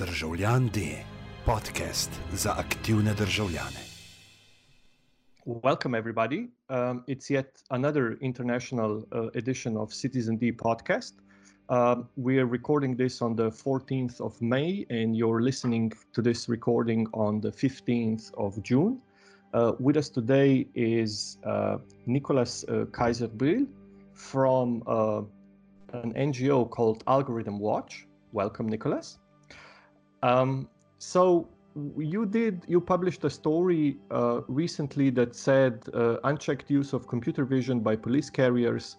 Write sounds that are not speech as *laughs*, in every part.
Državljan D, podcast za aktivne državljane. Welcome, everybody. Um, it's yet another international uh, edition of Citizen D podcast. Um, we are recording this on the 14th of May, and you're listening to this recording on the 15th of June. Uh, with us today is uh, Nicolas uh, Kayser-Bril from uh, an NGO called AlgorithmWatch. Welcome, Nicolas. Um, so you did you published a story uh, recently that said uh, unchecked use of computer vision by police carriers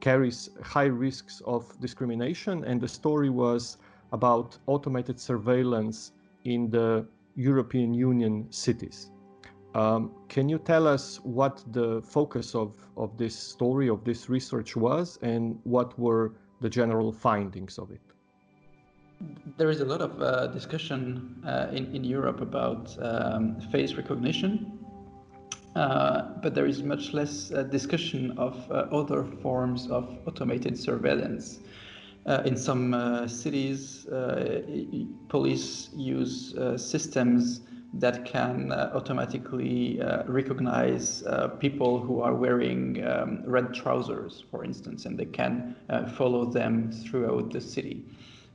carries high risks of discrimination and the story was about automated surveillance in the european union cities. Um, can you tell us what the focus of, of this story of this research was and what were the general findings of it there is a lot of uh, discussion uh, in, in Europe about um, face recognition, uh, but there is much less uh, discussion of uh, other forms of automated surveillance. Uh, in some cities, police use systems that can automatically recognize people who are wearing um, red trousers, for instance, and they can follow them throughout the city.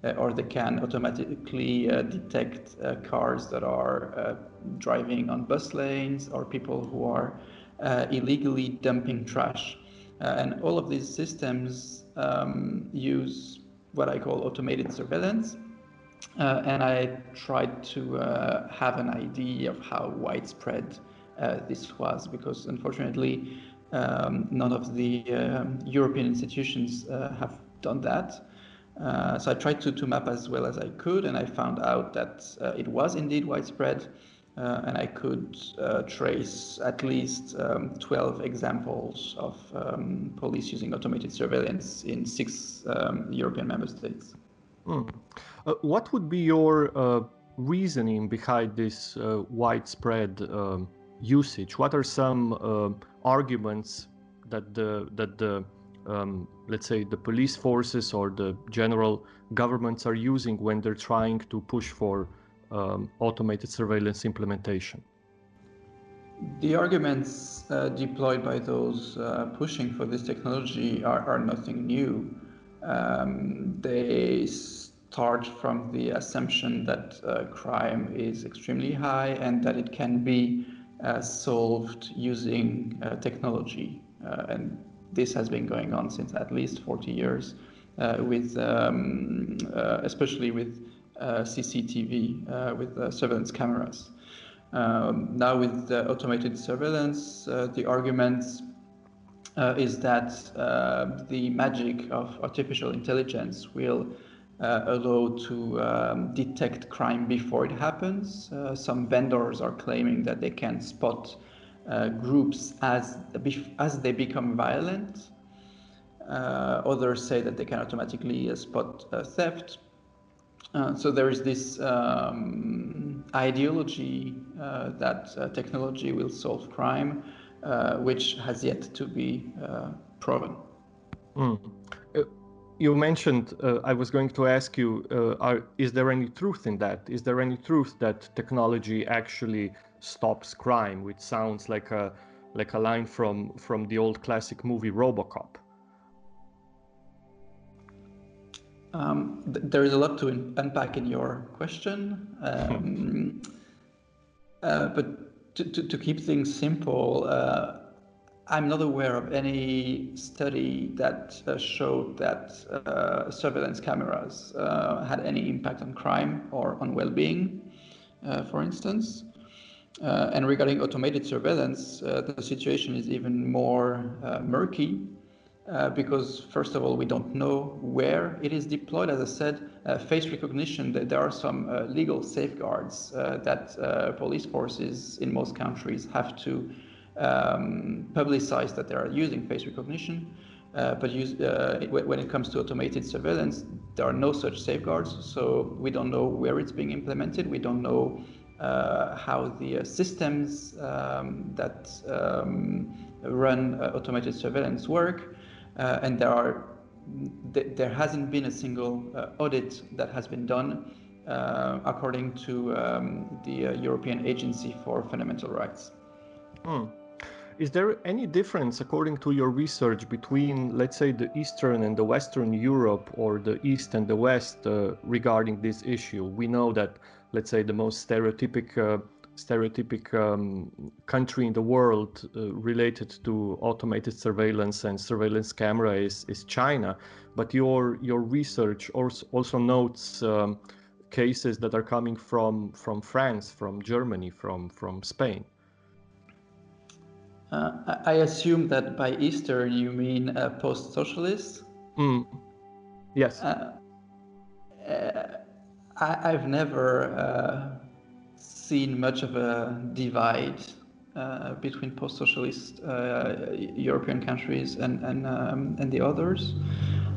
Uh, or they can automatically uh, detect uh, cars that are driving on bus lanes or people who are illegally dumping trash. and all of these systems um, use what I call automated surveillance. Uh, and I tried to uh, have an idea of how widespread uh, this was because unfortunately um, none of the um, European institutions have done that. Uh, so I tried to, to map as well as I could, and I found out that uh, it was indeed widespread, uh, and I could uh, trace at least um, 12 examples of um, police using automated surveillance in six um, European member states. Mm. what would be your uh, reasoning behind this widespread um, usage? What are some arguments that the that the um, let's say the police forces or the general governments are using when they're trying to push for um, automated surveillance implementation? The arguments uh, deployed by those uh, pushing for this technology are, are nothing new. Um, they start from the assumption that uh, crime is extremely high and that it can be uh, solved using uh, technology. Uh, and this has been going on since at least 40 years, uh, with um, uh, especially with uh, CCTV, uh, with uh, surveillance cameras. Um, now with automated surveillance, the argument is that the magic of artificial intelligence will uh, allow to um, detect crime before it happens. Uh, some vendors are claiming that they can spot uh, groups as, as they become violent. Uh, others say that they can automatically uh, spot theft. so there is this um, ideology that technology will solve crime, which has yet to be proven. Mm you mentioned uh, i was going to ask you uh, are, is there any truth in that is there any truth that technology actually stops crime which sounds like a like a line from from the old classic movie robocop um, th- there is a lot to in- unpack in your question um, *laughs* uh, but to, to, to, keep things simple uh, I'm not aware of any study that uh, showed that uh, surveillance cameras uh, had any impact on crime or on well-being, uh, for instance. Uh, and regarding automated surveillance, uh, the situation is even more murky because, first of all, we don't know where it is deployed. As I said, face recognition, there are some legal safeguards that police forces in most countries have to um, publicize that they are using face recognition. Uh, but use, uh, when it comes to automated surveillance, there are no such safeguards. So we don't know where it's being implemented. We don't know uh, how the uh, systems um, that um, run uh, automated surveillance work. Uh, and there are th- there hasn't been a single audit that has been done uh, according to um, the uh, European Agency for Fundamental Rights. Hmm. Is there any difference, according to your research, between, let's say, the Eastern and the Western Europe or the East and the West uh, regarding this issue? We know that, let's say, the most stereotypic uh, stereotypic um, country in the world uh, related to automated surveillance and surveillance camera is, is China. But your your research also, notes um, cases that are coming from from France, from Germany, from from Spain. Uh, I assume that by Eastern you mean uh, post-socialist. Mm. Yes. Uh, uh I, have never uh, seen much of a divide uh, between post-socialist European countries and and um, and the others.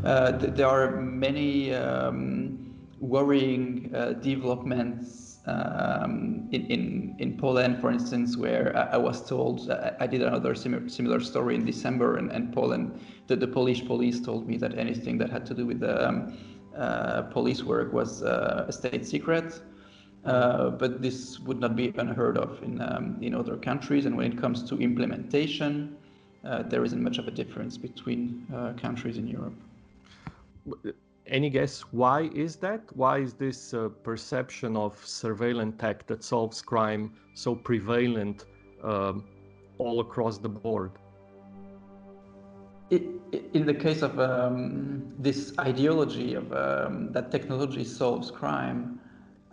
there are many um, worrying developments um, in, in, in Poland, for instance, where I, I was told I, I, did another similar, similar story in December, and, and Poland, the, the Polish police told me that anything that had to do with the um, uh, police work was uh, a state secret. Uh, but this would not be unheard of in, um, in other countries. And when it comes to implementation, uh, there isn't much of a difference between uh, countries in Europe any guess why is that? Why is this uh, perception of surveillance tech that solves crime so prevalent um, all across the board? It, in the case of um, this ideology of um, that technology solves crime,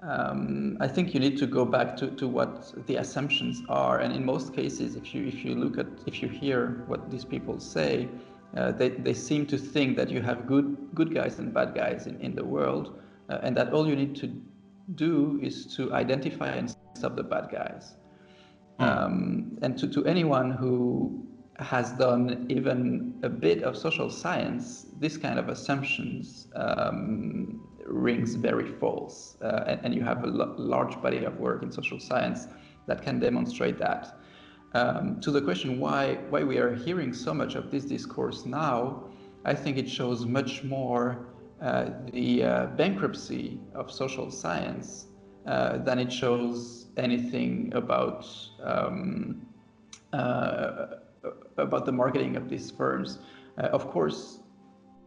um, I think you need to go back to, to what the assumptions are. And in most cases, if you if you look at if you hear what these people say, uh, they, they seem to think that you have good good guys and bad guys in, in the world, uh, and that all you need to do is to identify and stop the bad guys. Mm. Um, and to, to anyone who has done even a bit of social science, this kind of assumptions um, rings very false. Uh, and, and, you have a l- large body of work in social science that can demonstrate that. Um, to the question why why we are hearing so much of this discourse now, I think it shows much more uh, the uh, bankruptcy of social science uh, than it shows anything about um, uh, about the marketing of these firms. Uh, of course,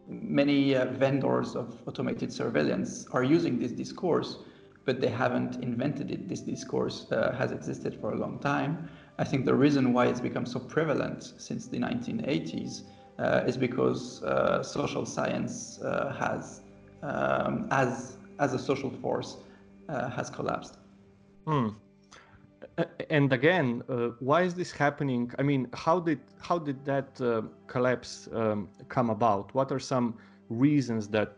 many uh, vendors of automated surveillance are using this discourse, but they haven't invented it. This discourse has existed for a long time. I think the reason why it's become so prevalent since the 1980s uh, is because uh, social science uh, has, um, as, as a social force, uh, has collapsed. Hmm. And again, uh, why is this happening? I mean, how did how did that uh, collapse um, come about? What are some reasons that,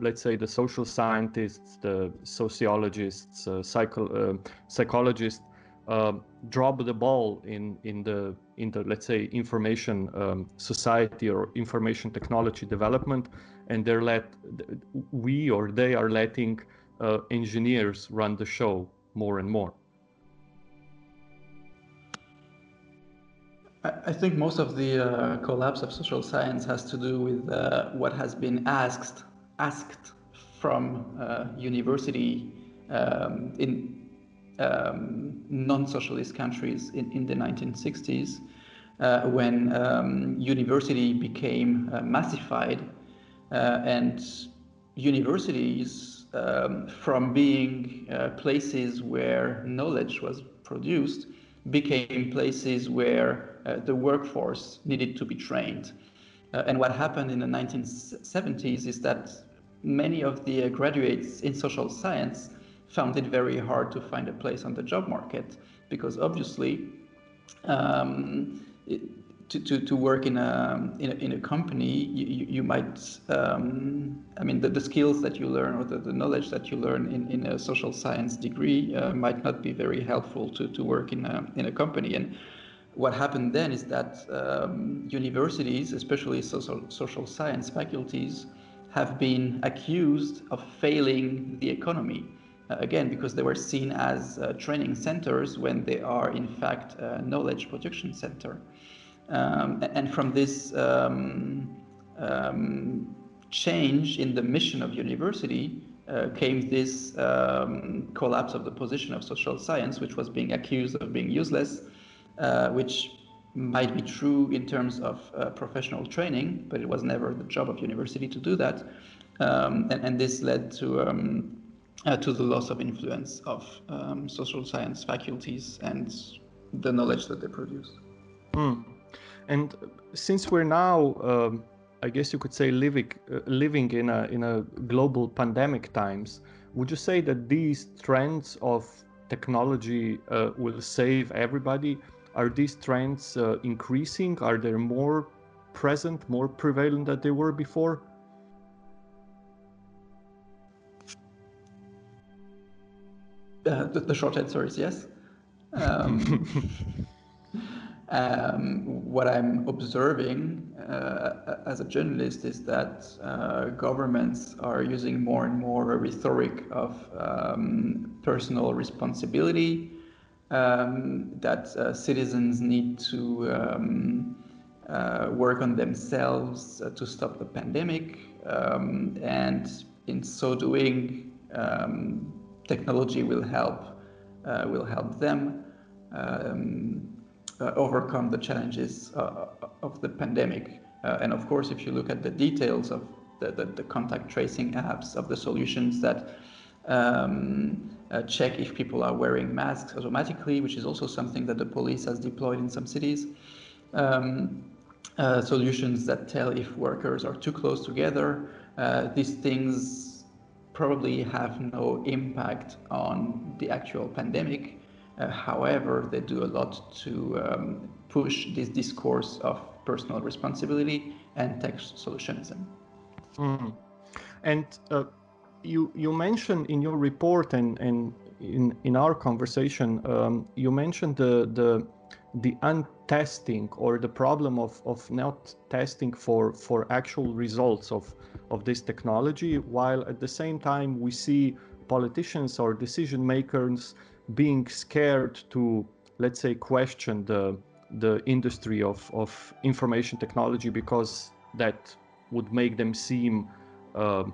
let's say, the social scientists, the sociologists, psycho- psychologists uh, drop the ball in in the in the let's say information um, society or information technology development, and they're let we or they are letting uh, engineers run the show more and more. I think most of the uh, collapse of social science has to do with uh, what has been asked asked from uh, university um, in um, non-socialist countries in, in the 1960s uh, when um, university became uh, massified uh, and universities um, from being uh, places where knowledge was produced became places where uh, the workforce needed to be trained. And what happened in the 1970s is that many of the graduates in social science found it very hard to find a place on the job market because obviously um, it, to, to, to work in a, in a, in a company, you, you might, um, I mean, the, the skills that you learn or the, the knowledge that you learn in, in a social science degree uh, might not be very helpful to, to work in a, in a company. And what happened then is that um, universities, especially social, social science faculties, have been accused of failing the economy. Uh, again, because they were seen as uh, training centers when they are in fact knowledge production center. Um, and from this um, um, change in the mission of university, uh, came this um, collapse of the position of social science, which was being accused of being useless, uh, which might be true in terms of uh, professional training, but it was never the job of university to do that. Um, and, and, this led to um, uh, to the loss of influence of um, social science faculties and the knowledge that they produce. Mm. And since we're now, um, I guess you could say, living uh, living in a in a global pandemic times, would you say that these trends of technology uh, will save everybody? Are these trends uh, increasing? Are they more present, more prevalent than they were before? Uh, the, the, short answer is yes. Um, *laughs* um, what I'm observing uh, as a journalist is that uh, governments are using more and more a rhetoric of um, personal responsibility, um, that uh, citizens need to um, uh, work on themselves uh, to stop the pandemic, um, and in so doing, um, technology will help uh, will help them um, uh, overcome the challenges uh, of the pandemic. and of course, if you look at the details of the, the, the contact tracing apps of the solutions that um, uh, check if people are wearing masks automatically, which is also something that the police has deployed in some cities. Um, uh, solutions that tell if workers are too close together. Uh, these things probably have no impact on the actual pandemic. Uh, however, they do a lot to um, push this discourse of personal responsibility and tech solutionism. Mm. And uh, you you mentioned in your report and, and in in our conversation, um, you mentioned the the the untesting or the problem of, of not testing for, for actual results of, of this technology, while at the same time we see politicians or decision makers being scared to, let's say, question the, the industry of, of information technology because that would make them seem uh,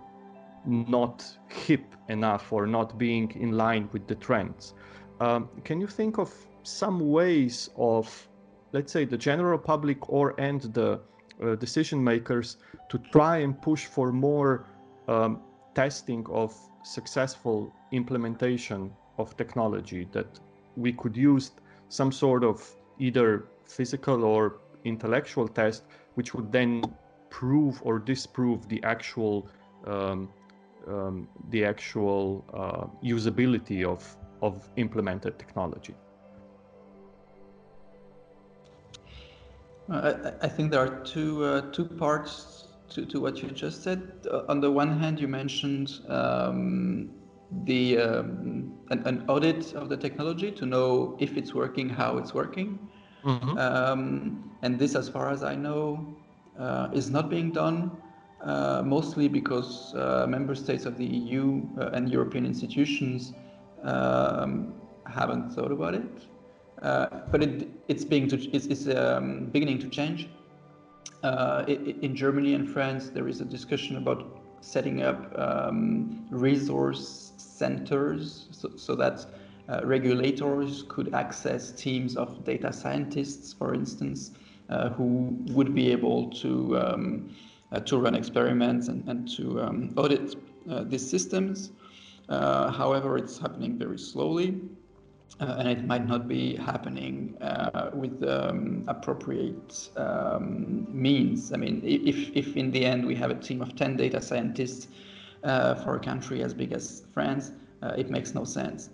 not hip enough or not being in line with the trends. Um, can you think of some ways of, let's say, the general public or and the uh, decision makers to try and push for more um, testing of successful implementation of technology that we could use some sort of either physical or intellectual test which would then prove or disprove the actual um, um, the actual uh, usability of of implemented technology I, I, think there are two uh, two parts to, to what you just said. Uh, on the one hand, you mentioned um, the um, an, an, audit of the technology to know if it's working, how it's working, mm-hmm. um, and this, as far as I know, uh, is not being done. Uh, mostly because uh, member states of the EU and European institutions um, haven't thought about it. Uh, but it, it's being to, it's, it's um, beginning to change. Uh, in Germany and France, there is a discussion about setting up um, resource centers so, so that uh, regulators could access teams of data scientists, for instance, uh, who would be able to um, uh, to run experiments and, and to um, audit uh, these systems. however, it's happening very slowly uh, and it might not be happening uh, with um, appropriate um, means. I mean, if, if in the end we have a team of 10 data scientists uh, for a country as big as France, uh, it makes no sense.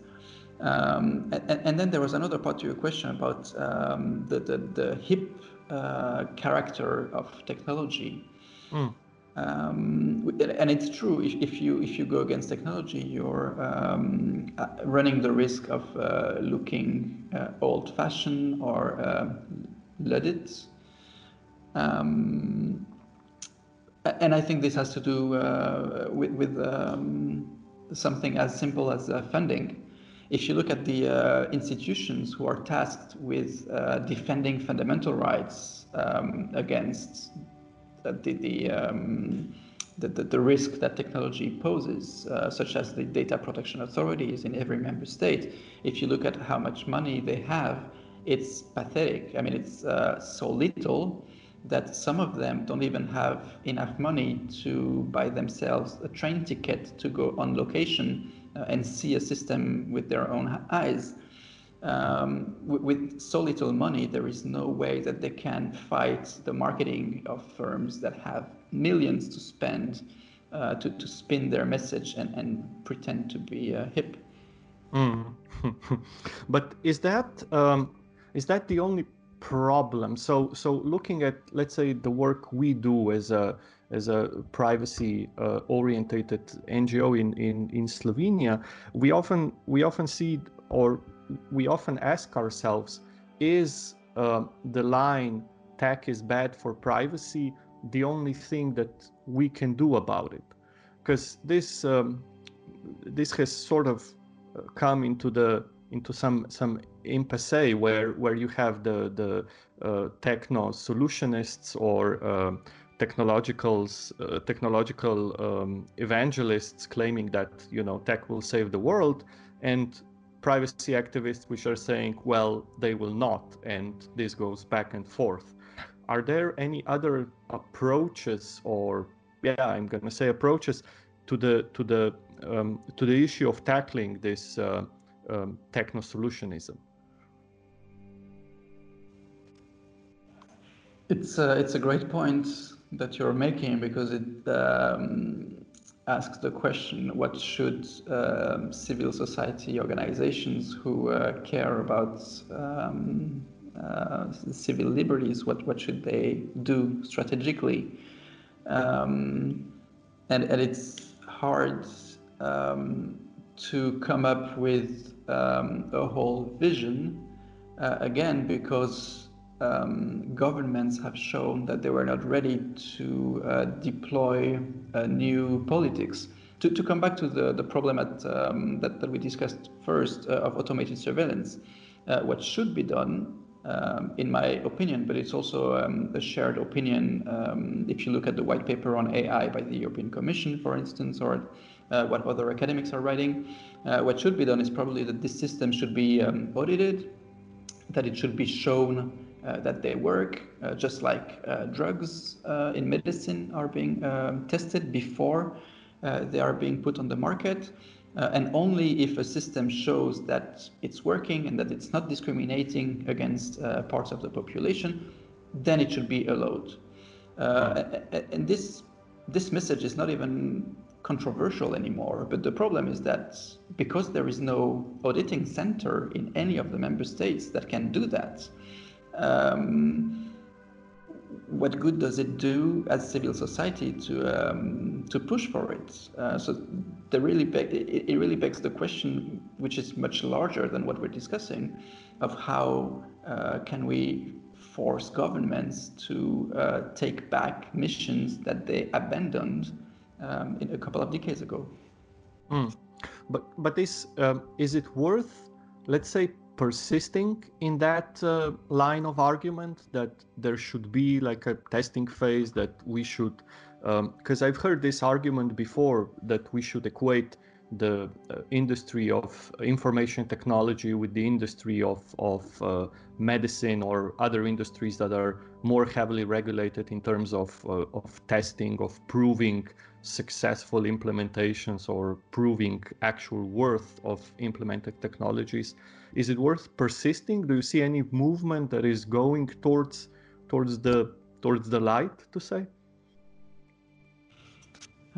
Um, and, and, then there was another part to your question about um, the, the, the, hip uh, character of technology. Mm. Um, and it's true. If, if, you if you go against technology, you're um, uh, running the risk of uh, looking uh, old-fashioned or uh. Um, and I think this has to do uh, with, with um, something as simple as uh, funding. If you look at the uh, institutions who are tasked with defending fundamental rights um, against the, the um, the, the, the, risk that technology poses, uh, such as the data protection authorities in every member state. If you look at how much money they have, it's pathetic. I mean, it's uh, so little that some of them don't even have enough money to buy themselves a train ticket to go on location uh, and see a system with their own eyes. Um, with, with so little money, there is no way that they can fight the marketing of firms that have millions to spend uh, to, to spin their message and, and pretend to be uh, hip. Mm. *laughs* but is that um, is that the only problem? So so looking at let's say the work we do as a as a privacy uh, orientated NGO in, in, in Slovenia, we often we often see or we often ask ourselves, is uh, the line tech is bad for privacy the only thing that we can do about it? Because this um, this has sort of uh, come into the into some some impasse where where you have the the uh, techno solutionists or uh, technologicals uh, technological um, evangelists claiming that you know tech will save the world and privacy activists which are saying well they will not and this goes back and forth. Are there any other approaches or yeah i'm going to say approaches to the to the um, to the issue of tackling this uh, um, techno solutionism it's a, it's a great point that you're making because it um, asks the question what should um, civil society organizations who uh, care about um, uh, civil liberties what, what should they do strategically? Um, and, and it's hard um, to come up with um, a whole vision uh, again because um, governments have shown that they were not ready to uh, deploy uh, new politics. To, to come back to the, the problem at, um, that, that we discussed first uh, of automated surveillance, uh, what should be done, um, in my opinion, but it's also um, a shared opinion um, if you look at the white paper on AI by the European Commission, for instance, or uh, what other academics are writing, what should be done is probably that this system should be um, audited, that it should be shown that they work, uh, just like uh, drugs in medicine are being um, tested before they are being put on the market. Uh, and only if a system shows that it's working and that it's not discriminating against uh, parts of the population, then it should be allowed. Uh, and this this message is not even controversial anymore. But the problem is that because there is no auditing center in any of the member states that can do that, um, what good does it do as civil society to um, to push for it? Uh, so the really beg, it, it, really begs the question, which is much larger than what we're discussing, of how uh, can we force governments to uh, take back missions that they abandoned um, in a couple of decades ago. Mm. But but this um, is it worth, let's say, persisting in that uh, line of argument that there should be like a testing phase that we should because um, I've heard this argument before that we should equate the uh, industry of information technology with the industry of, of uh, medicine or other industries that are more heavily regulated in terms of, uh, of testing, of proving successful implementations or proving actual worth of implemented technologies. Is it worth persisting? Do you see any movement that is going towards towards the towards the light, to say?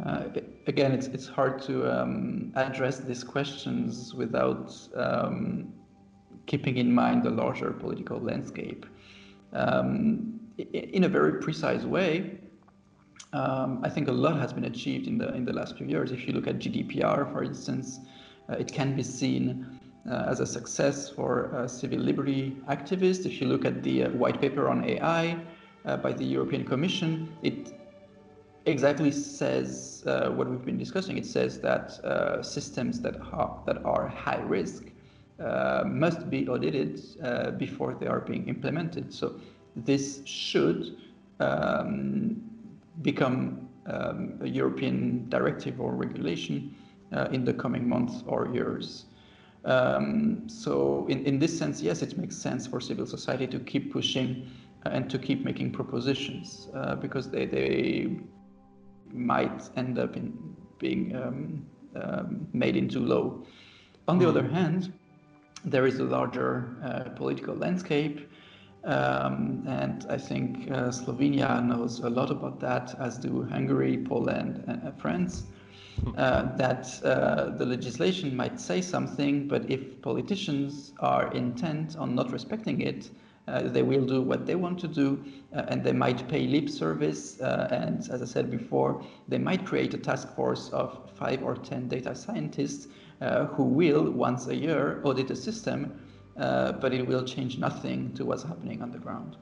Uh, again, it's it's hard to um, address these questions without um, keeping in mind the larger political landscape. Um, in a very precise way, um, I think a lot has been achieved in the in the last few years. If you look at GDPR, for instance, uh, it can be seen as a success for uh, civil liberty activists. If you look at the uh, white paper on AI uh, by the European Commission, it exactly says uh, what we've been discussing. It says that systems that are that are high risk must be audited before they are being implemented. So this should um, become um, a European directive or regulation uh, in the coming months or years. Um, so in, in this sense, yes, it makes sense for civil society to keep pushing uh, and to keep making propositions uh, because they, they might end up in being um, um, made into law. On the mm. other hand, there is a larger uh, political landscape um, and I think uh, Slovenia knows a lot about that, as do Hungary, Poland, and uh, France. Uh, that uh, the legislation might say something, but if politicians are intent on not respecting it, uh, they will do what they want to do, uh, and they might pay lip service. and as I said before, they might create a task force of five or ten data scientists who will, once a year, audit a system uh, but it will change nothing to what's happening on the ground.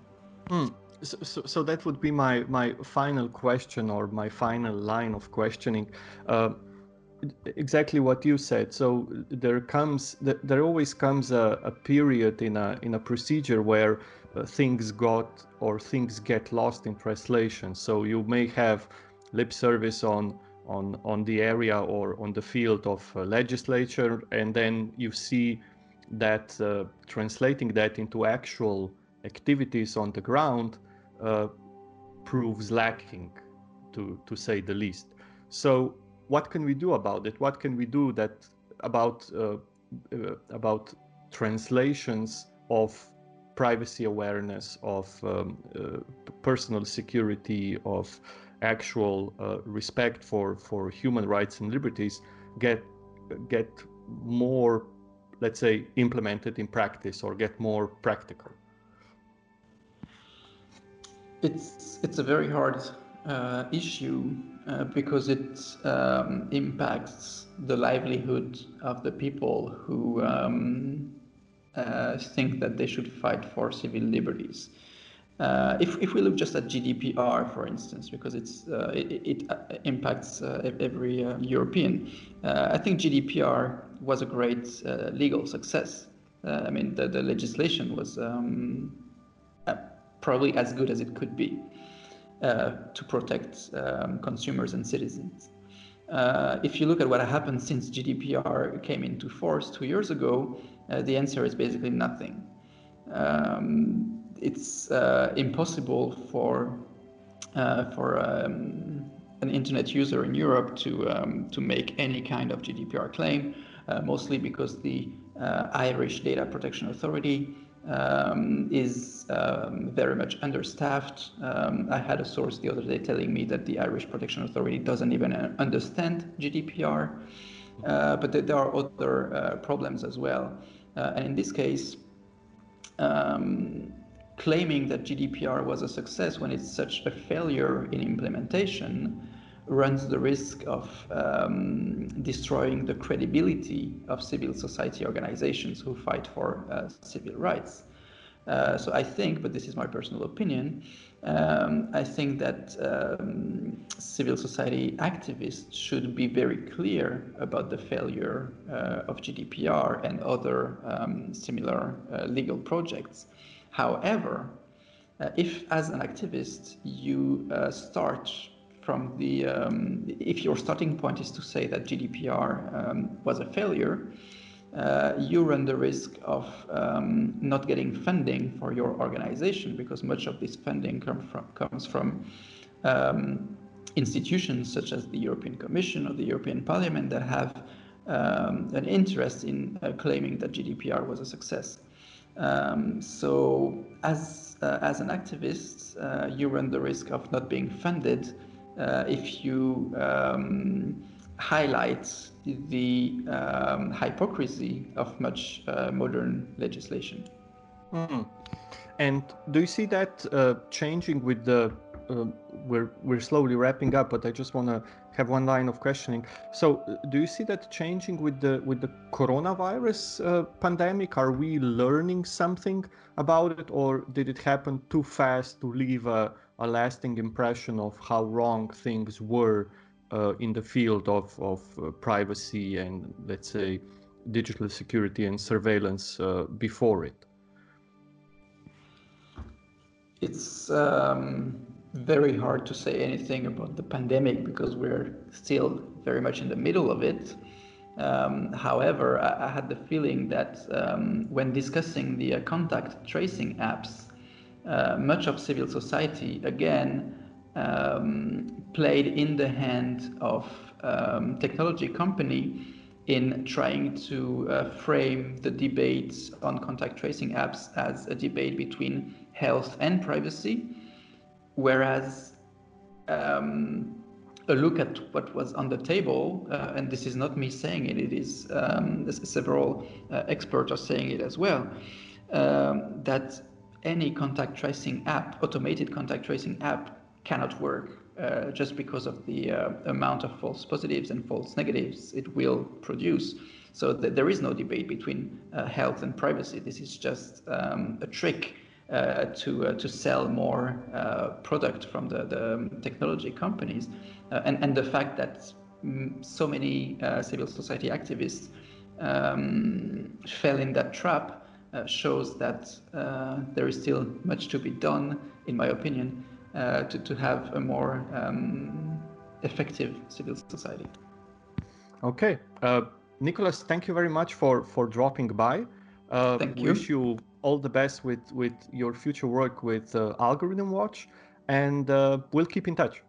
Mm. So, so, that would be my, my final question or my final line of questioning. Uh, exactly what you said. So there comes, there always comes a, a period in a in a procedure where uh, things got or things get lost in translation. So you may have lip service on on on the area or on the field of uh, legislature, and then you see that uh, translating that into actual activities on the ground uh, proves lacking, to, to say the least. So, what can we do about it? What can we do that about uh, uh about translations of privacy awareness, of um, uh, personal security, of actual uh, respect for for human rights and liberties get get more let's say, implemented in practice or get more practical? It's it's a very hard uh, issue uh, because it um, impacts the livelihood of the people who um, uh, think that they should fight for civil liberties. Uh, if, if we look just at GDPR, for instance, because it's, uh, it, it uh, impacts every European, I think GDPR was a great legal success. I mean, the, the legislation was um, probably as good as it could be to protect um, consumers and citizens. if you look at what happened since GDPR came into force two years ago, the answer is basically nothing. Um, it's uh, impossible for uh, for um, an internet user in Europe to um, to make any kind of GDPR claim, uh, mostly because the uh, Irish Data Protection Authority um, is um, very much understaffed. Um, I had a source the other day telling me that the Irish Protection Authority doesn't even uh, understand GDPR, uh, but there are other problems as well. and in this case, um, claiming that GDPR was a success when it's such a failure in implementation runs the risk of um, destroying the credibility of civil society organizations who fight for uh, civil rights. Uh, so I think, but this is my personal opinion, um, I think that um, civil society activists should be very clear about the failure uh, of GDPR and other um, similar uh, legal projects However, uh, if as an activist you uh, start from the, um, if your starting point is to say that GDPR um, was a failure, uh, you run the risk of um, not getting funding for your organization because much of this funding come from, comes from um, institutions such as the European Commission or the European Parliament that have um, an interest in uh, claiming that GDPR was a success. Um, so as, uh, as an activist, uh, you run the risk of not being funded if you um, highlight the um, hypocrisy of much uh, modern legislation. Mm. And do you see that uh, changing with the uh, we're we're slowly wrapping up, but I just want to have one line of questioning. So, uh, do you see that changing with the with the coronavirus uh, pandemic? Are we learning something about it, or did it happen too fast to leave a, a lasting impression of how wrong things were uh, in the field of of uh, privacy and let's say digital security and surveillance uh, before it? It's um very hard to say anything about the pandemic because we're still very much in the middle of it. Um, however, I, I, had the feeling that um, when discussing the uh, contact tracing apps, much of civil society again um, played in the hand of um, technology company in trying to uh, frame the debates on contact tracing apps as a debate between health and privacy, whereas um, a look at what was on the table, uh, and this is not me saying it, it is um, several uh, experts are saying it as well, um, that any contact tracing app, automated contact tracing app, cannot work uh, just because of the uh, amount of false positives and false negatives it will produce. So th- there is no debate between uh, health and privacy. This is just um, a trick uh, to uh, to sell more uh, product from the, the technology companies, and and the fact that so many civil society activists um, fell in that trap shows that there is still much to be done, in my opinion, to to have a more um, effective civil society. Okay. Nicolas, thank you very much for, for dropping by. Uh, Thank you. Wish you all the best with with your future work with uh, AlgorithmWatch, and uh, we'll keep in touch.